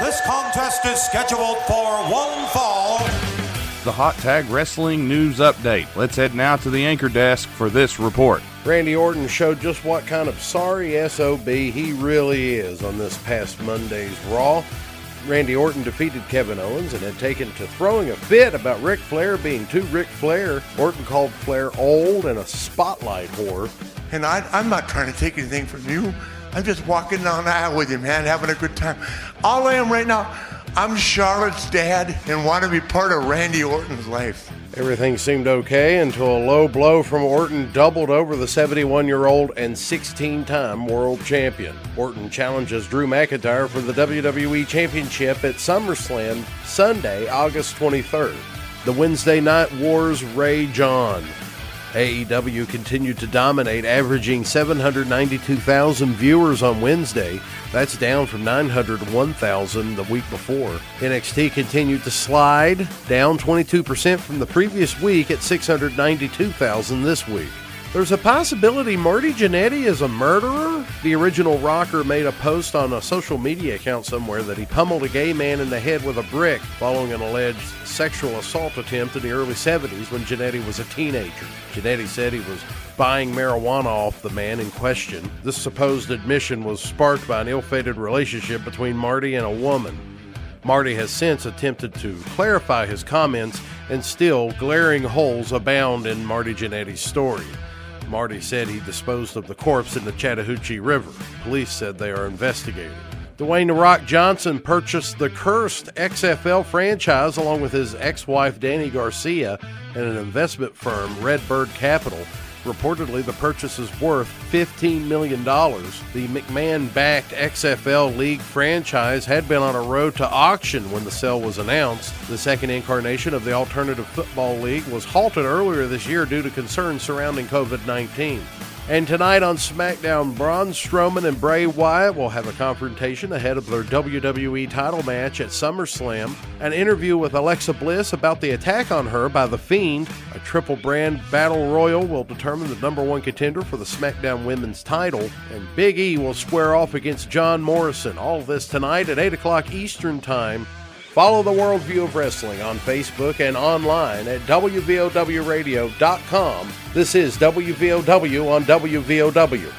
This contest is scheduled for one fall. The Hot Tag Wrestling News Update. Let's head now to the anchor desk for this report. Randy Orton showed just what kind of sorry SOB he really is on this past Monday's Raw. Randy Orton defeated Kevin Owens and had taken to throwing a fit about Ric Flair being too Ric Flair. Orton called Flair old and a spotlight whore. And I, I'm not trying to take anything from you. I'm just walking down the aisle with you, man, having a good time. All I am right now, I'm Charlotte's dad and want to be part of Randy Orton's life. Everything seemed okay until a low blow from Orton doubled over the 71 year old and 16 time world champion. Orton challenges Drew McIntyre for the WWE Championship at SummerSlam Sunday, August 23rd. The Wednesday Night Wars rage on. AEW continued to dominate, averaging 792,000 viewers on Wednesday. That's down from 901,000 the week before. NXT continued to slide, down 22% from the previous week at 692,000 this week. There's a possibility Marty Jannetty is a murderer. The original rocker made a post on a social media account somewhere that he pummeled a gay man in the head with a brick following an alleged sexual assault attempt in the early 70s when Jannetty was a teenager. Jannetty said he was buying marijuana off the man in question. This supposed admission was sparked by an ill fated relationship between Marty and a woman. Marty has since attempted to clarify his comments, and still glaring holes abound in Marty Jannetty's story. Marty said he disposed of the corpse in the Chattahoochee River. Police said they are investigating. Dwayne The Rock Johnson purchased the cursed XFL franchise along with his ex wife Dany Garcia and an investment firm, Redbird Capital. Reportedly, the purchase is worth $15 million. The McMahon backed XFL League franchise had been on a road to auction when the sale was announced. The second incarnation of the Alternative Football League was halted earlier this year due to concerns surrounding COVID 19. And tonight on SmackDown, Braun Strowman and Bray Wyatt will have a confrontation ahead of their WWE title match at SummerSlam. An interview with Alexa Bliss about the attack on her by The Fiend. A triple brand battle royal will determine the number one contender for the SmackDown Women's title. And Big E will square off against John Morrison. All this tonight at 8 o'clock Eastern Time. Follow the Worldview of Wrestling on Facebook and online at WVOWradio.com. This is WVOW on WVOW.